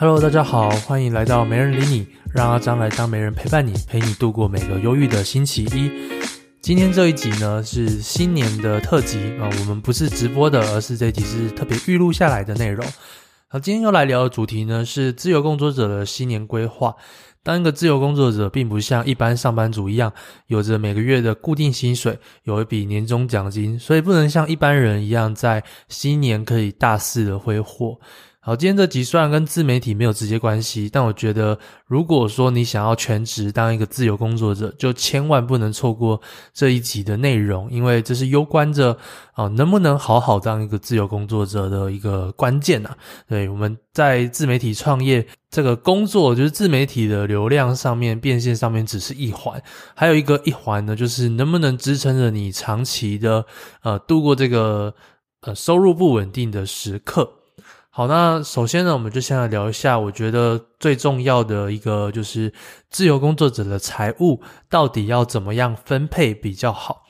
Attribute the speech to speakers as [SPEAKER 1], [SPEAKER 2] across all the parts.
[SPEAKER 1] Hello，大家好，欢迎来到没人理你，让阿张来当没人陪伴你，陪你度过每个忧郁的星期一。今天这一集呢是新年的特辑啊，我们不是直播的，而是这一集是特别预录下来的内容。好，今天要来聊的主题呢是自由工作者的新年规划。当一个自由工作者，并不像一般上班族一样，有着每个月的固定薪水，有一笔年终奖金，所以不能像一般人一样，在新年可以大肆的挥霍。好，今天这集虽然跟自媒体没有直接关系，但我觉得，如果说你想要全职当一个自由工作者，就千万不能错过这一集的内容，因为这是攸关着啊能不能好好当一个自由工作者的一个关键呐。对，我们在自媒体创业这个工作，就是自媒体的流量上面变现上面只是一环，还有一个一环呢，就是能不能支撑着你长期的呃度过这个呃收入不稳定的时刻。好，那首先呢，我们就先来聊一下，我觉得最重要的一个就是自由工作者的财务到底要怎么样分配比较好，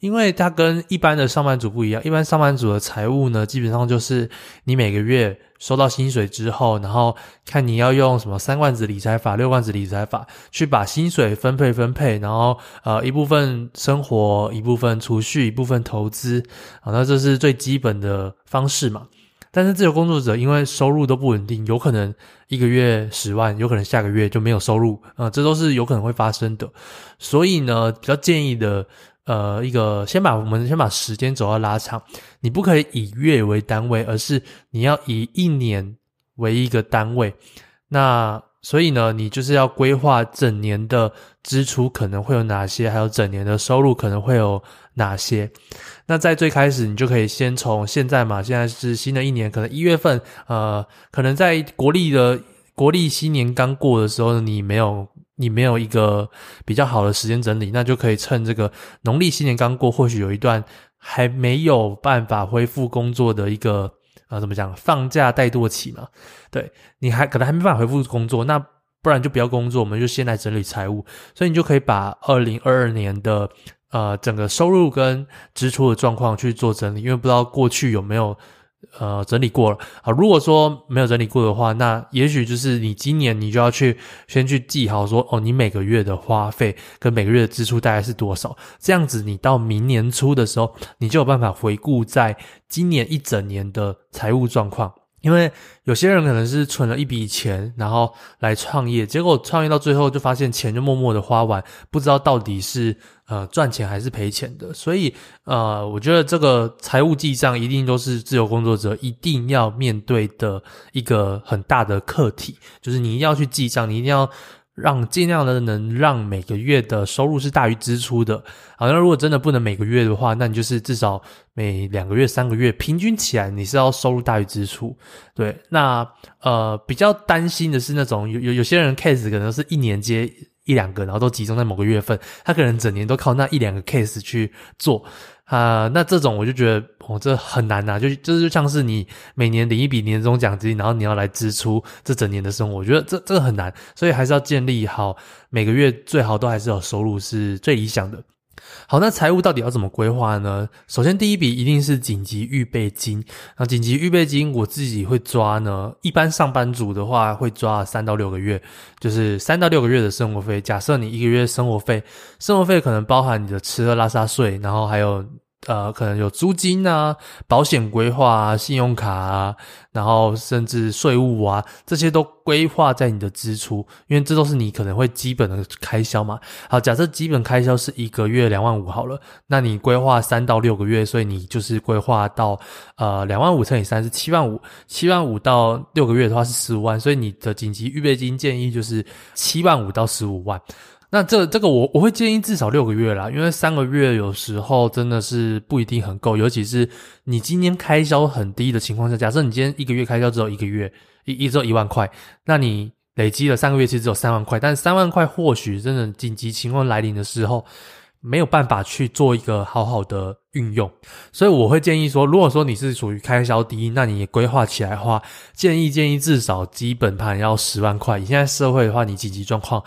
[SPEAKER 1] 因为它跟一般的上班族不一样，一般上班族的财务呢，基本上就是你每个月收到薪水之后，然后看你要用什么三罐子理财法、六罐子理财法去把薪水分配分配，然后呃一部分生活，一部分储蓄，一部分投资，好，那这是最基本的方式嘛。但是自由工作者因为收入都不稳定，有可能一个月十万，有可能下个月就没有收入，啊、呃，这都是有可能会发生的。所以呢，比较建议的，呃，一个先把我们先把时间轴要拉长，你不可以以月为单位，而是你要以一年为一个单位。那所以呢，你就是要规划整年的支出可能会有哪些，还有整年的收入可能会有哪些。那在最开始，你就可以先从现在嘛，现在是新的一年，可能一月份，呃，可能在国历的国历新年刚过的时候，你没有你没有一个比较好的时间整理，那就可以趁这个农历新年刚过，或许有一段还没有办法恢复工作的一个。啊，怎么讲？放假怠惰期嘛，对，你还可能还没办法恢复工作，那不然就不要工作，我们就先来整理财务，所以你就可以把二零二二年的呃整个收入跟支出的状况去做整理，因为不知道过去有没有。呃，整理过了。好，如果说没有整理过的话，那也许就是你今年你就要去先去记好说，哦，你每个月的花费跟每个月的支出大概是多少，这样子你到明年初的时候，你就有办法回顾在今年一整年的财务状况。因为有些人可能是存了一笔钱，然后来创业，结果创业到最后就发现钱就默默的花完，不知道到底是呃赚钱还是赔钱的。所以呃，我觉得这个财务记账一定都是自由工作者一定要面对的一个很大的课题，就是你一定要去记账，你一定要。让尽量的能让每个月的收入是大于支出的。好，那如果真的不能每个月的话，那你就是至少每两个月、三个月平均起来你是要收入大于支出。对，那呃比较担心的是那种有有有些人 case 可能是一年接一两个，然后都集中在某个月份，他可能整年都靠那一两个 case 去做。啊、那这种我就觉得，哦，这很难呐、啊，就就是就像是你每年领一笔年终奖金，然后你要来支出这整年的生活，我觉得这这个很难，所以还是要建立好每个月最好都还是有收入是最理想的。好，那财务到底要怎么规划呢？首先，第一笔一定是紧急预备金。那紧急预备金，我自己会抓呢。一般上班族的话，会抓三到六个月，就是三到六个月的生活费。假设你一个月生活费，生活费可能包含你的吃喝拉撒睡，然后还有。呃，可能有租金啊、保险规划啊、信用卡啊，然后甚至税务啊，这些都规划在你的支出，因为这都是你可能会基本的开销嘛。好，假设基本开销是一个月两万五好了，那你规划三到六个月，所以你就是规划到呃两万五乘以三是七万五，七万五到六个月的话是十五万，所以你的紧急预备金建议就是七万五到十五万。那这这个我我会建议至少六个月啦，因为三个月有时候真的是不一定很够，尤其是你今年开销很低的情况下，假设你今天一个月开销只有一个月一一只有一万块，那你累积了三个月其实只有三万块，但是三万块或许真的紧急情况来临的时候没有办法去做一个好好的运用，所以我会建议说，如果说你是属于开销低，那你规划起来的话，建议建议至少基本盘要十万块，以现在社会的话，你紧急状况。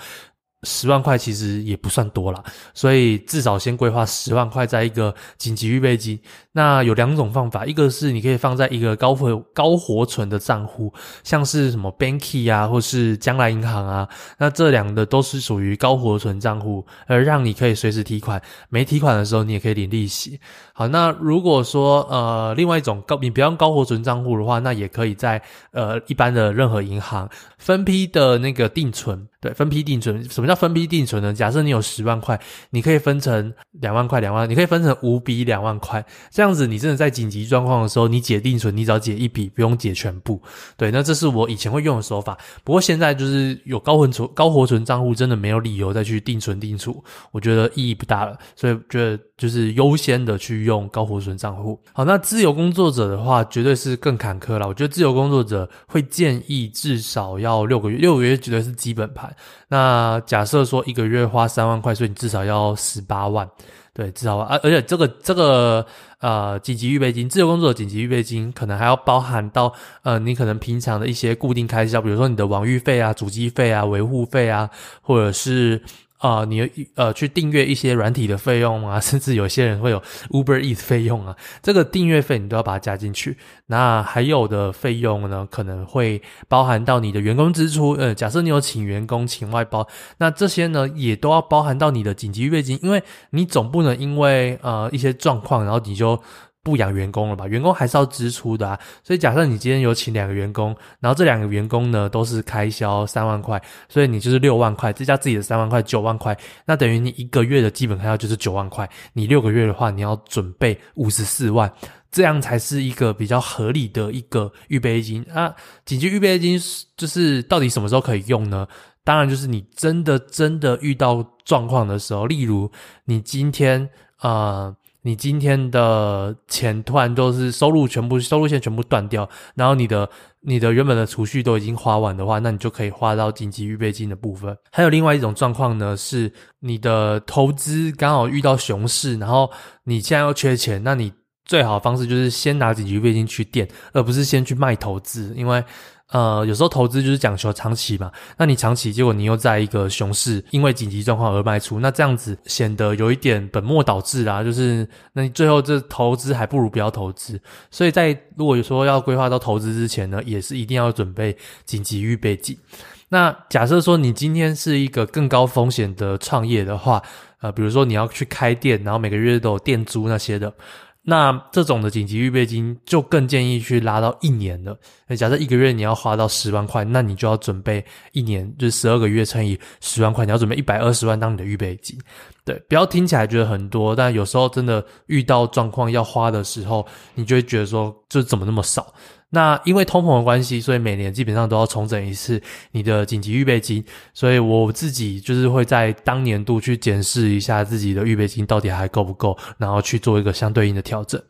[SPEAKER 1] 十万块其实也不算多了，所以至少先规划十万块在一个紧急预备金。那有两种方法，一个是你可以放在一个高活高活存的账户，像是什么 Banky 啊，或是将来银行啊，那这两个都是属于高活存账户，而让你可以随时提款，没提款的时候你也可以领利息。好，那如果说呃另外一种高你不要用高活存账户的话，那也可以在呃一般的任何银行分批的那个定存，对，分批定存。什么叫分批定存呢？假设你有十万块，你可以分成两万块，两万，你可以分成五笔两万块，这样。子，你真的在紧急状况的时候，你解定存，你只要解一笔，不用解全部。对，那这是我以前会用的手法。不过现在就是有高活存、高活存账户，真的没有理由再去定存定储，我觉得意义不大了。所以觉得就是优先的去用高活存账户。好，那自由工作者的话，绝对是更坎坷了。我觉得自由工作者会建议至少要六个月，六个月绝对是基本盘。那假设说一个月花三万块，所以你至少要十八万。对，至少啊，而且这个这个呃紧急预备金，自由工作的紧急预备金，可能还要包含到呃你可能平常的一些固定开销，比如说你的网域费啊、主机费啊、维护费啊，或者是。啊、呃，你呃去订阅一些软体的费用啊，甚至有些人会有 Uber Eats 费用啊，这个订阅费你都要把它加进去。那还有的费用呢，可能会包含到你的员工支出。呃，假设你有请员工、请外包，那这些呢也都要包含到你的紧急预备金，因为你总不能因为呃一些状况，然后你就。不养员工了吧？员工还是要支出的啊。所以假设你今天有请两个员工，然后这两个员工呢都是开销三万块，所以你就是六万块，再加自己的三万块，九万块。那等于你一个月的基本开销就是九万块。你六个月的话，你要准备五十四万，这样才是一个比较合理的一个预备金啊。紧急预备金就是到底什么时候可以用呢？当然就是你真的真的遇到状况的时候，例如你今天呃。你今天的钱突然都是收入全部收入线全部断掉，然后你的你的原本的储蓄都已经花完的话，那你就可以花到紧急预备金的部分。还有另外一种状况呢，是你的投资刚好遇到熊市，然后你现在又缺钱，那你最好的方式就是先拿紧急预备金去垫，而不是先去卖投资，因为。呃，有时候投资就是讲求长期嘛，那你长期，结果你又在一个熊市，因为紧急状况而卖出，那这样子显得有一点本末倒置啦。就是，那你最后这投资还不如不要投资。所以在如果说要规划到投资之前呢，也是一定要准备紧急预备金。那假设说你今天是一个更高风险的创业的话，呃，比如说你要去开店，然后每个月都有店租那些的。那这种的紧急预备金就更建议去拉到一年了。假设一个月你要花到十万块，那你就要准备一年，就是十二个月乘以十万块，你要准备一百二十万当你的预备金。对，不要听起来觉得很多，但有时候真的遇到状况要花的时候，你就会觉得说，这怎么那么少？那因为通膨的关系，所以每年基本上都要重整一次你的紧急预备金，所以我自己就是会在当年度去检视一下自己的预备金到底还够不够，然后去做一个相对应的调整。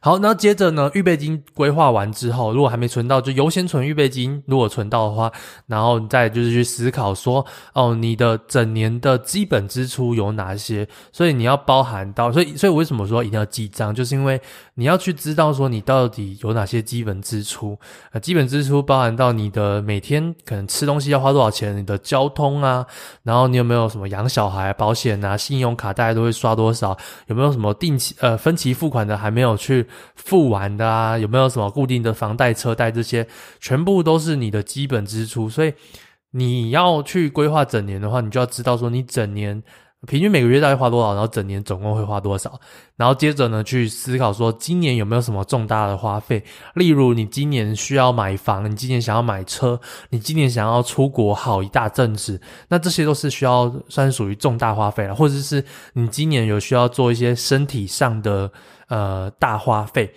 [SPEAKER 1] 好，那接着呢，预备金规划完之后，如果还没存到，就优先存预备金。如果存到的话，然后你再就是去思考说，哦，你的整年的基本支出有哪些？所以你要包含到，所以所以为什么说一定要记账，就是因为你要去知道说你到底有哪些基本支出。出呃，基本支出包含到你的每天可能吃东西要花多少钱，你的交通啊，然后你有没有什么养小孩保险啊，信用卡大家都会刷多少，有没有什么定期呃分期付款的还没有去付完的啊，有没有什么固定的房贷车贷这些，全部都是你的基本支出，所以你要去规划整年的话，你就要知道说你整年。平均每个月大概花多少，然后整年总共会花多少，然后接着呢去思考说今年有没有什么重大的花费，例如你今年需要买房，你今年想要买车，你今年想要出国好一大阵子，那这些都是需要算属于重大花费了，或者是你今年有需要做一些身体上的呃大花费。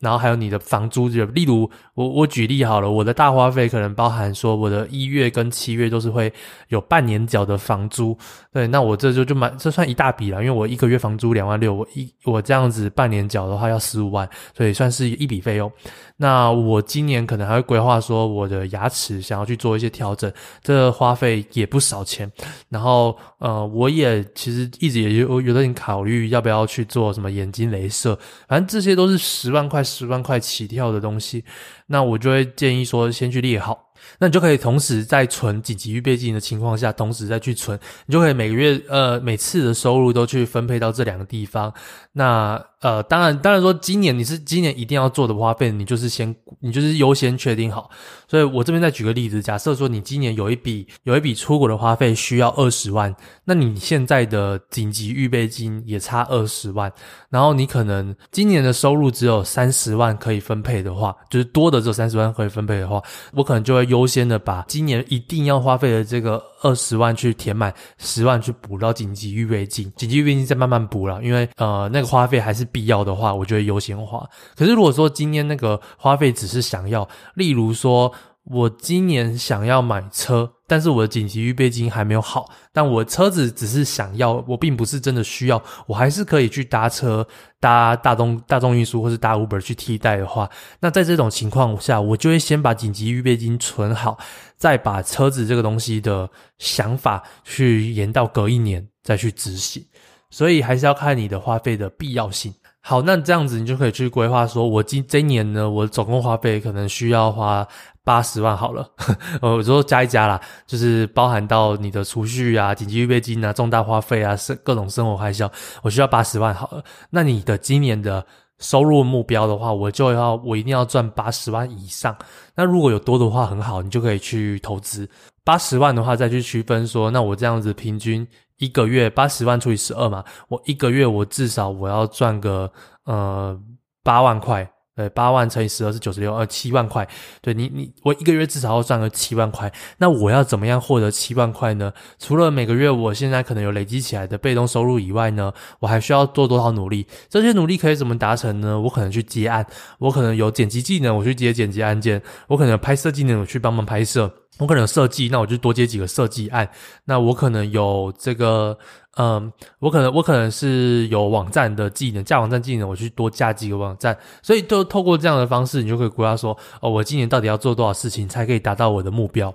[SPEAKER 1] 然后还有你的房租，就例如我我举例好了，我的大花费可能包含说我的一月跟七月都是会有半年缴的房租，对，那我这就就蛮这算一大笔了，因为我一个月房租两万六，我一我这样子半年缴的话要十五万，所以算是一笔费用。那我今年可能还会规划说我的牙齿想要去做一些调整，这花费也不少钱。然后呃，我也其实一直也有有点考虑要不要去做什么眼睛镭射，反正这些都是十万块十万块起跳的东西。那我就会建议说先去列好。那你就可以同时在存紧急预备金的情况下，同时再去存，你就可以每个月呃每次的收入都去分配到这两个地方。那呃当然当然说今年你是今年一定要做的花费，你就是先你就是优先确定好。所以我这边再举个例子，假设说你今年有一笔有一笔出国的花费需要二十万，那你现在的紧急预备金也差二十万，然后你可能今年的收入只有三十万可以分配的话，就是多的这三十万可以分配的话，我可能就会优先的把今年一定要花费的这个二十万去填满，十万去补到紧急预备金，紧急预备金再慢慢补了，因为呃那个花费还是必要的话，我觉得优先花。可是如果说今天那个花费只是想要，例如说我今年想要买车。但是我的紧急预备金还没有好，但我车子只是想要，我并不是真的需要，我还是可以去搭车、搭大众大众运输或是搭 Uber 去替代的话，那在这种情况下，我就会先把紧急预备金存好，再把车子这个东西的想法去延到隔一年再去执行，所以还是要看你的花费的必要性。好，那这样子你就可以去规划说，我今这一年呢，我总共花费可能需要花。八十万好了，呃，我说加一加啦，就是包含到你的储蓄啊、紧急预备金啊、重大花费啊、生各种生活开销，我需要八十万好了。那你的今年的收入目标的话，我就要我一定要赚八十万以上。那如果有多的话，很好，你就可以去投资。八十万的话，再去区分说，那我这样子平均一个月八十万除以十二嘛，我一个月我至少我要赚个呃八万块。对，八万乘以十二是九十六，呃，七万块。对你，你我一个月至少要赚个七万块。那我要怎么样获得七万块呢？除了每个月我现在可能有累积起来的被动收入以外呢，我还需要做多少努力？这些努力可以怎么达成呢？我可能去接案，我可能有剪辑技能，我去接剪辑案件；我可能有拍摄技能，我去帮忙拍摄；我可能有设计，那我就多接几个设计案。那我可能有这个。嗯，我可能我可能是有网站的技能，架网站技能，我去多架几个网站，所以就透过这样的方式，你就可以规划说，哦，我今年到底要做多少事情才可以达到我的目标。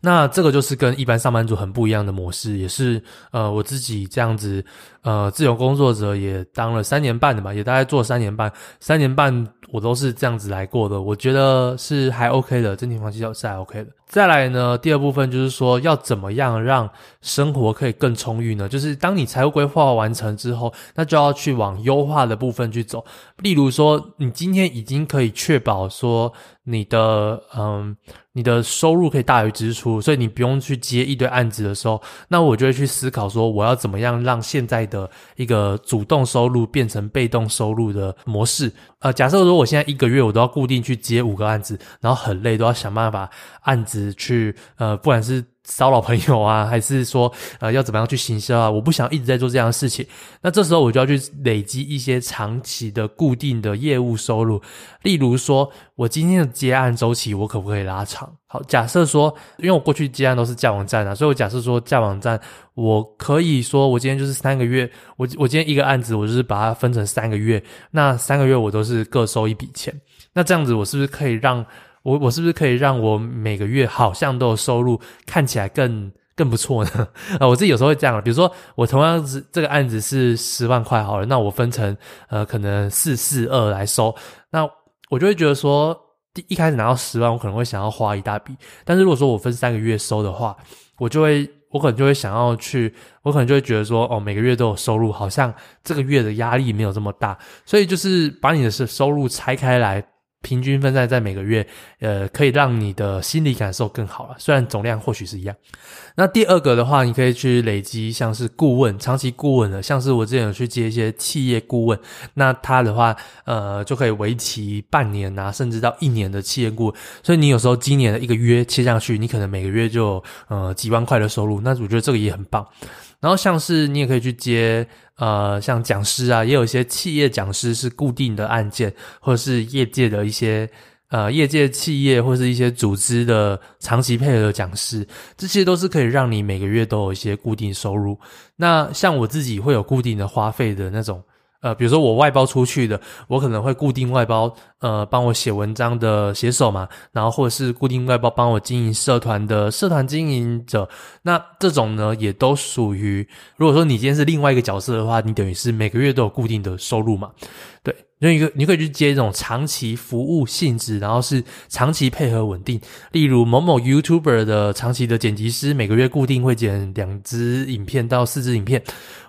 [SPEAKER 1] 那这个就是跟一般上班族很不一样的模式，也是呃我自己这样子，呃自由工作者也当了三年半的嘛，也大概做三年半，三年半我都是这样子来过的，我觉得是还 OK 的，整体环境是还 OK 的。再来呢，第二部分就是说，要怎么样让生活可以更充裕呢？就是当你财务规划完成之后，那就要去往优化的部分去走。例如说，你今天已经可以确保说你的嗯你的收入可以大于支出，所以你不用去接一堆案子的时候，那我就会去思考说，我要怎么样让现在的一个主动收入变成被动收入的模式。呃，假设说我现在一个月我都要固定去接五个案子，然后很累，都要想办法案子。去呃，不管是骚扰朋友啊，还是说呃要怎么样去行销啊，我不想一直在做这样的事情。那这时候我就要去累积一些长期的固定的业务收入。例如说，我今天的接案周期我可不可以拉长？好，假设说，因为我过去接案都是架网站啊，所以我假设说架网站，我可以说我今天就是三个月，我我今天一个案子，我就是把它分成三个月，那三个月我都是各收一笔钱。那这样子我是不是可以让？我我是不是可以让我每个月好像都有收入，看起来更更不错呢？啊，我自己有时候会这样，比如说我同样是这个案子是十万块好了，那我分成呃可能四四二来收，那我就会觉得说，第一开始拿到十万，我可能会想要花一大笔，但是如果说我分三个月收的话，我就会我可能就会想要去，我可能就会觉得说，哦，每个月都有收入，好像这个月的压力没有这么大，所以就是把你的收收入拆开来。平均分散在每个月，呃，可以让你的心理感受更好了。虽然总量或许是一样。那第二个的话，你可以去累积像是顾问、长期顾问的，像是我之前有去接一些企业顾问，那他的话，呃，就可以为期半年啊，甚至到一年的企业顾问。所以你有时候今年的一个月切上去，你可能每个月就呃几万块的收入。那我觉得这个也很棒。然后像是你也可以去接，呃，像讲师啊，也有一些企业讲师是固定的案件，或者是业界的一些，呃，业界企业或是一些组织的长期配合的讲师，这些都是可以让你每个月都有一些固定收入。那像我自己会有固定的花费的那种。呃，比如说我外包出去的，我可能会固定外包，呃，帮我写文章的写手嘛，然后或者是固定外包帮我经营社团的社团经营者，那这种呢，也都属于，如果说你今天是另外一个角色的话，你等于是每个月都有固定的收入嘛，对。就一个你可以去接这种长期服务性质，然后是长期配合稳定。例如某某 YouTuber 的长期的剪辑师，每个月固定会剪两支影片到四支影片。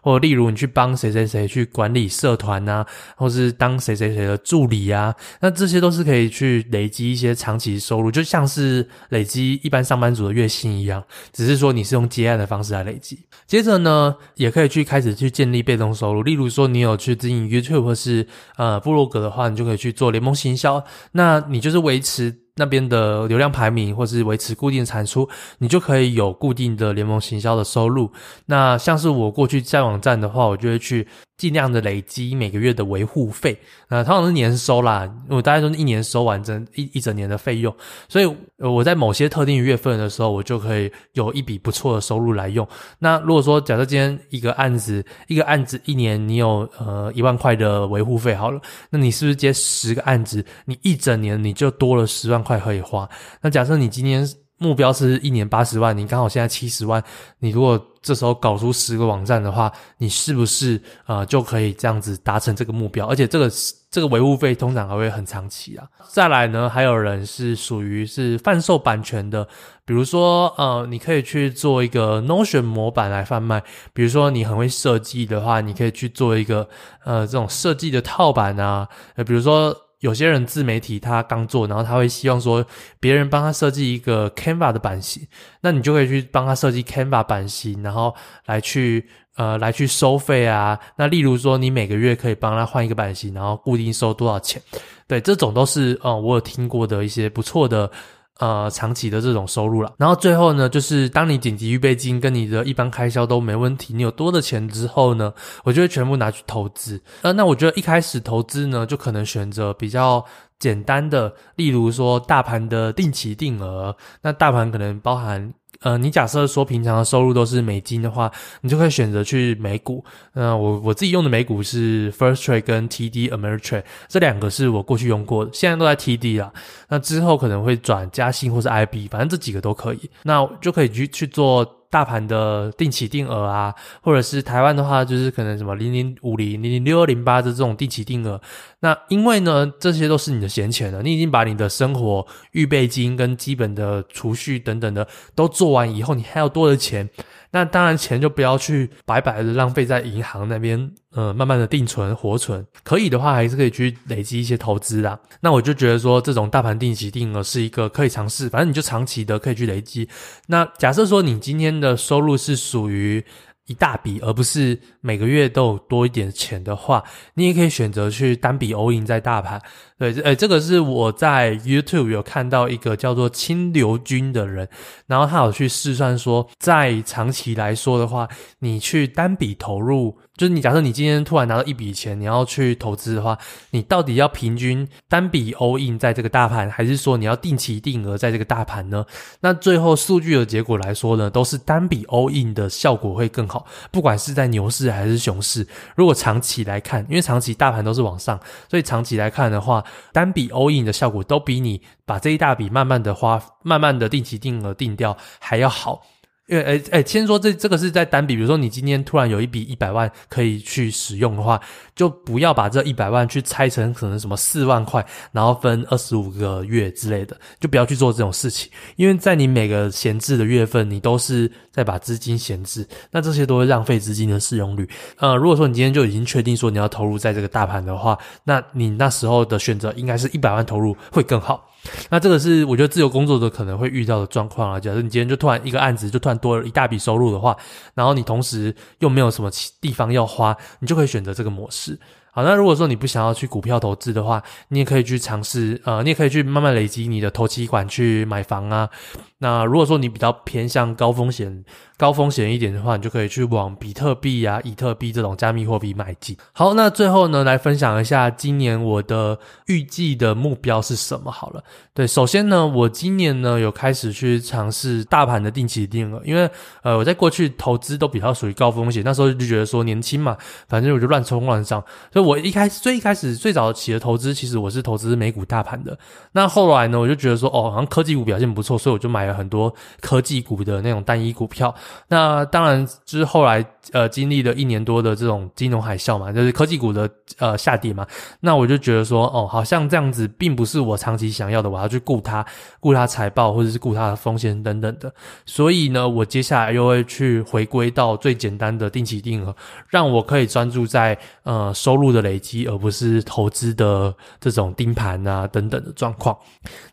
[SPEAKER 1] 或例如你去帮谁谁谁去管理社团、啊，或是当谁谁谁的助理啊，那这些都是可以去累积一些长期收入，就像是累积一般上班族的月薪一样，只是说你是用接案的方式来累积。接着呢，也可以去开始去建立被动收入，例如说你有去经营 YouTube 或是呃部落格的话，你就可以去做联盟行销，那你就是维持。那边的流量排名，或是维持固定产出，你就可以有固定的联盟行销的收入。那像是我过去在网站的话，我就会去。尽量的累积每个月的维护费，那通常是年收啦，我大概都是一年收完整一一整年的费用，所以我在某些特定月份的时候，我就可以有一笔不错的收入来用。那如果说假设今天一个案子，一个案子一年你有呃一万块的维护费好了，那你是不是接十个案子，你一整年你就多了十万块可以花？那假设你今天目标是一年八十万，你刚好现在七十万，你如果这时候搞出十个网站的话，你是不是呃就可以这样子达成这个目标？而且这个这个维护费通常还会很长期啊。再来呢，还有人是属于是贩售版权的，比如说呃，你可以去做一个 Notion 模板来贩卖。比如说你很会设计的话，你可以去做一个呃这种设计的套版啊。呃，比如说。有些人自媒体他刚做，然后他会希望说别人帮他设计一个 Canva 的版型，那你就可以去帮他设计 Canva 版型，然后来去呃来去收费啊。那例如说你每个月可以帮他换一个版型，然后固定收多少钱？对，这种都是嗯我有听过的一些不错的。呃，长期的这种收入了，然后最后呢，就是当你紧急预备金跟你的一般开销都没问题，你有多的钱之后呢，我就会全部拿去投资。呃，那我觉得一开始投资呢，就可能选择比较简单的，例如说大盘的定期定额，那大盘可能包含。呃，你假设说平常的收入都是美金的话，你就可以选择去美股。那我我自己用的美股是 First Trade 跟 TD Ameritrade，这两个是我过去用过的，现在都在 TD 啦。那之后可能会转嘉信或是 IB，反正这几个都可以。那就可以去去做。大盘的定期定额啊，或者是台湾的话，就是可能什么零零五零、零零六二零八的这种定期定额。那因为呢，这些都是你的闲钱了，你已经把你的生活预备金跟基本的储蓄等等的都做完以后，你还要多的钱。那当然，钱就不要去白白的浪费在银行那边，呃，慢慢的定存、活存。可以的话，还是可以去累积一些投资啦。那我就觉得说，这种大盘定期定额是一个可以尝试，反正你就长期的可以去累积。那假设说你今天的收入是属于一大笔，而不是每个月都有多一点钱的话，你也可以选择去单笔 all in 在大盘。对，诶，这个是我在 YouTube 有看到一个叫做清流君的人，然后他有去试算说，在长期来说的话，你去单笔投入，就是你假设你今天突然拿到一笔钱，你要去投资的话，你到底要平均单笔 all in 在这个大盘，还是说你要定期定额在这个大盘呢？那最后数据的结果来说呢，都是单笔 all in 的效果会更好，不管是在牛市还是熊市。如果长期来看，因为长期大盘都是往上，所以长期来看的话，单笔 all in 的效果都比你把这一大笔慢慢的花、慢慢的定期定额定掉还要好。因为诶诶，先说这这个是在单笔，比如说你今天突然有一笔一百万可以去使用的话，就不要把这一百万去拆成可能什么四万块，然后分二十五个月之类的，就不要去做这种事情。因为在你每个闲置的月份，你都是在把资金闲置，那这些都会浪费资金的使用率。呃，如果说你今天就已经确定说你要投入在这个大盘的话，那你那时候的选择应该是一百万投入会更好。那这个是我觉得自由工作者可能会遇到的状况啊。假设你今天就突然一个案子就突然多了一大笔收入的话，然后你同时又没有什么地方要花，你就可以选择这个模式。好，那如果说你不想要去股票投资的话，你也可以去尝试，呃，你也可以去慢慢累积你的头期款去买房啊。那如果说你比较偏向高风险、高风险一点的话，你就可以去往比特币啊、以特币这种加密货币迈进。好，那最后呢，来分享一下今年我的预计的目标是什么？好了，对，首先呢，我今年呢有开始去尝试大盘的定期定额，因为呃我在过去投资都比较属于高风险，那时候就觉得说年轻嘛，反正我就乱冲乱上，所以。我一开始最一开始最早起的投资，其实我是投资美股大盘的。那后来呢，我就觉得说，哦，好像科技股表现不错，所以我就买了很多科技股的那种单一股票。那当然就是后来呃经历了一年多的这种金融海啸嘛，就是科技股的呃下跌嘛。那我就觉得说，哦，好像这样子并不是我长期想要的，我要去顾它，顾它财报或者是顾它的风险等等的。所以呢，我接下来又会去回归到最简单的定期定额，让我可以专注在呃收入。的累积，而不是投资的这种盯盘啊等等的状况。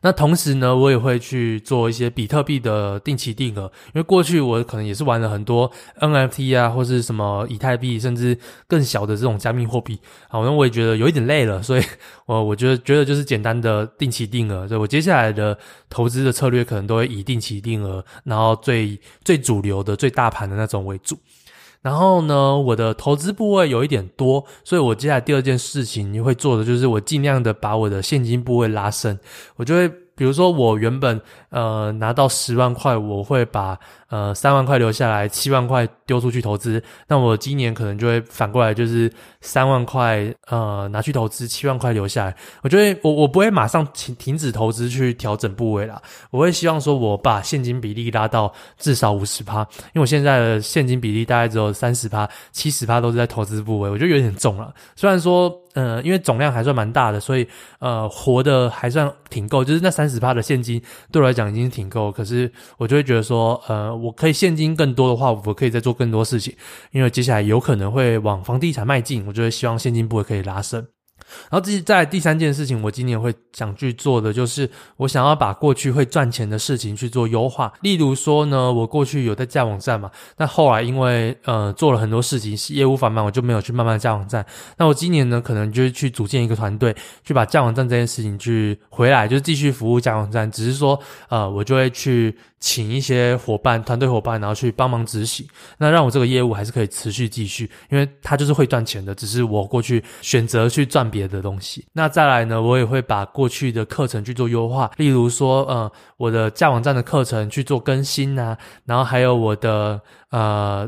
[SPEAKER 1] 那同时呢，我也会去做一些比特币的定期定额，因为过去我可能也是玩了很多 NFT 啊，或是什么以太币，甚至更小的这种加密货币。好，那我也觉得有一点累了，所以我我觉得觉得就是简单的定期定额。所以我接下来的投资的策略可能都会以定期定额，然后最最主流的、最大盘的那种为主。然后呢，我的投资部位有一点多，所以我接下来第二件事情你会做的就是我尽量的把我的现金部位拉伸，我就会，比如说我原本呃拿到十万块，我会把。呃，三万块留下来，七万块丢出去投资。那我今年可能就会反过来，就是三万块呃拿去投资，七万块留下来。我觉得我我不会马上停停止投资去调整部位啦，我会希望说我把现金比例拉到至少五十趴，因为我现在的现金比例大概只有三十趴，七十趴都是在投资部位，我觉得有点重了。虽然说呃，因为总量还算蛮大的，所以呃活的还算挺够，就是那三十趴的现金对我来讲已经挺够，可是我就会觉得说呃。我可以现金更多的话，我可以再做更多事情，因为接下来有可能会往房地产迈进，我就会希望现金部位可以拉升。然后自己在第三件事情，我今年会想去做的就是，我想要把过去会赚钱的事情去做优化。例如说呢，我过去有在架网站嘛，但后来因为呃做了很多事情，业务繁忙，我就没有去慢慢架网站。那我今年呢，可能就是去组建一个团队，去把架网站这件事情去回来，就是继续服务架网站。只是说，呃，我就会去请一些伙伴、团队伙伴，然后去帮忙执行，那让我这个业务还是可以持续继续，因为它就是会赚钱的，只是我过去选择去赚别。的东西，那再来呢，我也会把过去的课程去做优化，例如说，呃，我的架网站的课程去做更新啊，然后还有我的呃。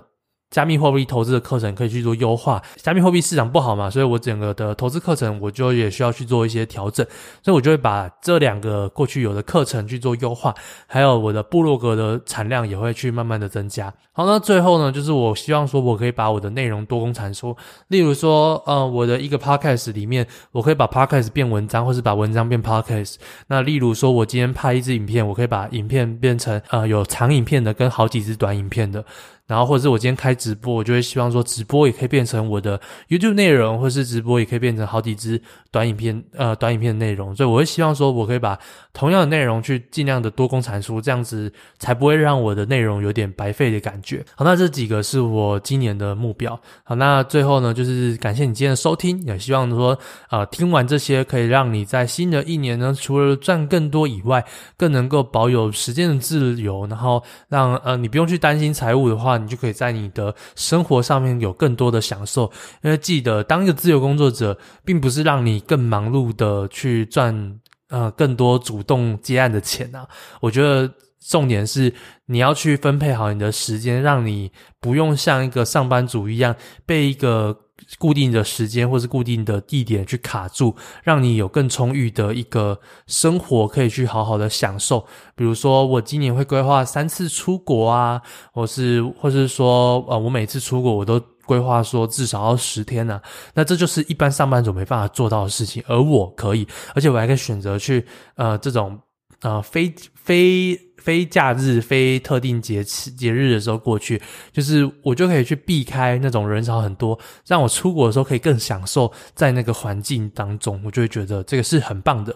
[SPEAKER 1] 加密货币投资的课程可以去做优化，加密货币市场不好嘛，所以我整个的投资课程我就也需要去做一些调整，所以我就会把这两个过去有的课程去做优化，还有我的部落格的产量也会去慢慢的增加。好，那最后呢，就是我希望说我可以把我的内容多工产出，例如说，呃，我的一个 podcast 里面，我可以把 podcast 变文章，或是把文章变 podcast。那例如说，我今天拍一支影片，我可以把影片变成呃有长影片的跟好几支短影片的。然后，或者是我今天开直播，我就会希望说，直播也可以变成我的 YouTube 内容，或是直播也可以变成好几支短影片，呃，短影片的内容。所以，我会希望说，我可以把同样的内容去尽量的多工产出，这样子才不会让我的内容有点白费的感觉。好，那这几个是我今年的目标。好，那最后呢，就是感谢你今天的收听，也希望说，呃，听完这些可以让你在新的一年呢，除了赚更多以外，更能够保有时间的自由，然后让呃你不用去担心财务的话。你就可以在你的生活上面有更多的享受，因为记得当一个自由工作者，并不是让你更忙碌的去赚呃更多主动接案的钱啊。我觉得重点是你要去分配好你的时间，让你不用像一个上班族一样被一个。固定的时间或是固定的地点去卡住，让你有更充裕的一个生活可以去好好的享受。比如说，我今年会规划三次出国啊，或是或是说，呃，我每次出国我都规划说至少要十天呢、啊。那这就是一般上班族没办法做到的事情，而我可以，而且我还可以选择去呃这种呃非非。非假日、非特定节节日的时候过去，就是我就可以去避开那种人潮很多，让我出国的时候可以更享受在那个环境当中，我就会觉得这个是很棒的。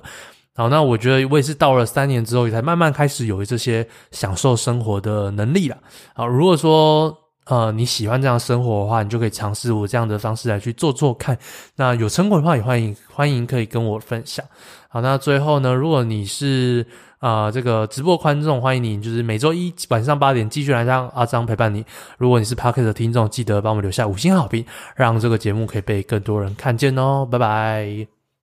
[SPEAKER 1] 好，那我觉得我也是到了三年之后，才慢慢开始有这些享受生活的能力了。好，如果说呃你喜欢这样生活的话，你就可以尝试我这样的方式来去做做看。那有成果的话，也欢迎欢迎可以跟我分享。好，那最后呢，如果你是、啊，这个直播观众，欢迎你，就是每周一晚上八点继续来让阿张陪伴你。如果你是 Podcast 的听众，记得帮我们留下五星好评，让这个节目可以被更多人看见哦。拜拜。